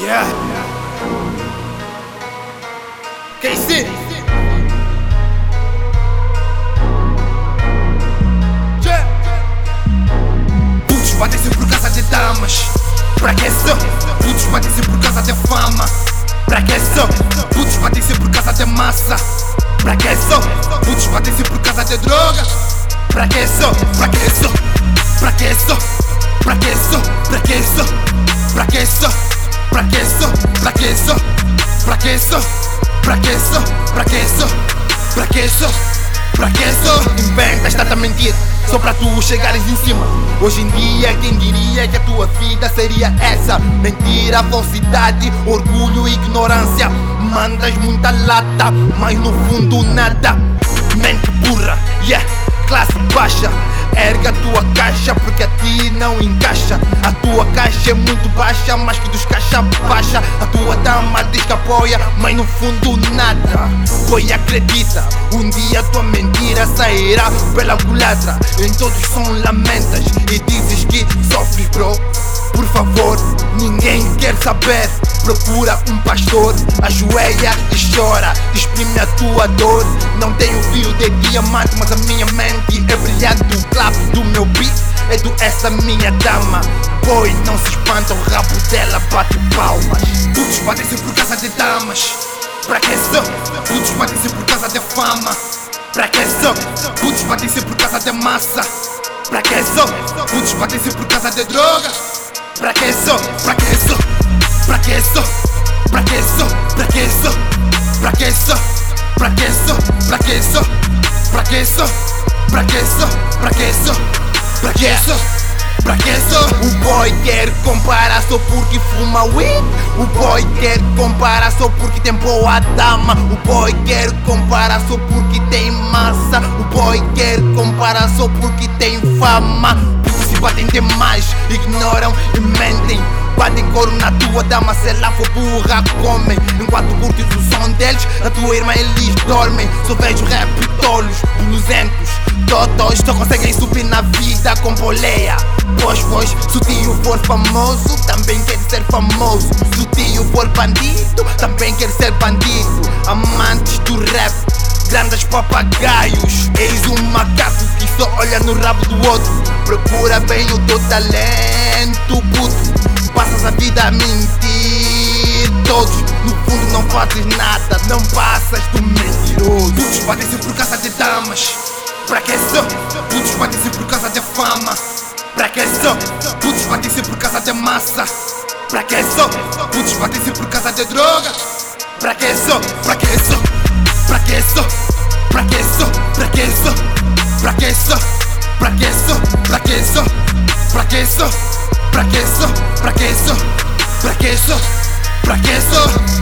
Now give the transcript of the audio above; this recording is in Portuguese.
Yeah. KC. Yeah. Putos batem-se por causa de damas. Pra que só? Putos batem-se por causa de fama. Pra que só? Putos batem-se por causa de massa. Pra que só? Putos batem-se por causa de droga. Pra que só? Pra que só? Só? Pra que só? Pra que só? Pra que só? Pra que só? Inventas tanta mentira só pra tu chegares em cima. Hoje em dia, quem diria que a tua vida seria essa? Mentira, falsidade, orgulho e ignorância. Mandas muita lata, mas no fundo nada. Mente burra, yeah, classe baixa. Erga a tua caixa porque a ti não encaixa. Tua caixa é muito baixa, mas que dos caixa baixa. A tua dama diz que apoia, mas no fundo nada. Foi acredita, um dia tua mentira sairá pela culatra. Em todos são lamentas e dizes que sofres, bro. Por favor, ninguém quer saber. Procura um pastor, ajoelha e chora. Exprime a tua dor. Não tenho fio de diamante, mas a minha mente é brilhante. O clap do meu beat é do essa minha dama. Boy, não se espanta, o rabo dela bate palmas. Todos batem-se por causa de damas. Pra que só? Todos batem-se por causa de fama. Pra que só? Todos batem-se por causa de massa. Pra que só? Todos batem-se por causa de droga. Pra que só? Pra que só? Pra que só? Pra que só? Pra que só? Pra que só? Pra que só? Pra que só? Pra que só? Pra que só? Pra que só? Boy quer comparar só porque fuma weed? O boy quer comparar só porque tem boa dama. O boy quer comparar só porque tem massa. O boy quer comparar só porque tem fama. Se batem demais, ignoram e mentem. Batem couro na tua dama, se ela for burra, comem Enquanto curtes o som deles, a tua irmã eles dormem. Só vejo rap tolos, blusentos Todos só conseguem subir na vida com boleia. Pois, pois, se o tio for famoso, também quer ser famoso. Se o tio for bandido, também quer ser bandido. Amantes do rap grandes papagaios. Eis um macaco que só olha no rabo do outro. Procura bem o teu talento, puto. Passas a vida a mentir. Todos, no fundo não fazes nada. Não passas do mentiroso. Putos batem-se por causa de damas Pra que? Putos batem-se por causa de fama Pra que? Putos batem-se por causa de massa Pra que? Putos batem-se por causa de droga Pra que só? Pra que só? Pra que só? Pra que só? Pra que? Pra que? Pra que? Pra que? Pra que? Pra que? Pra que? Pra? Pra?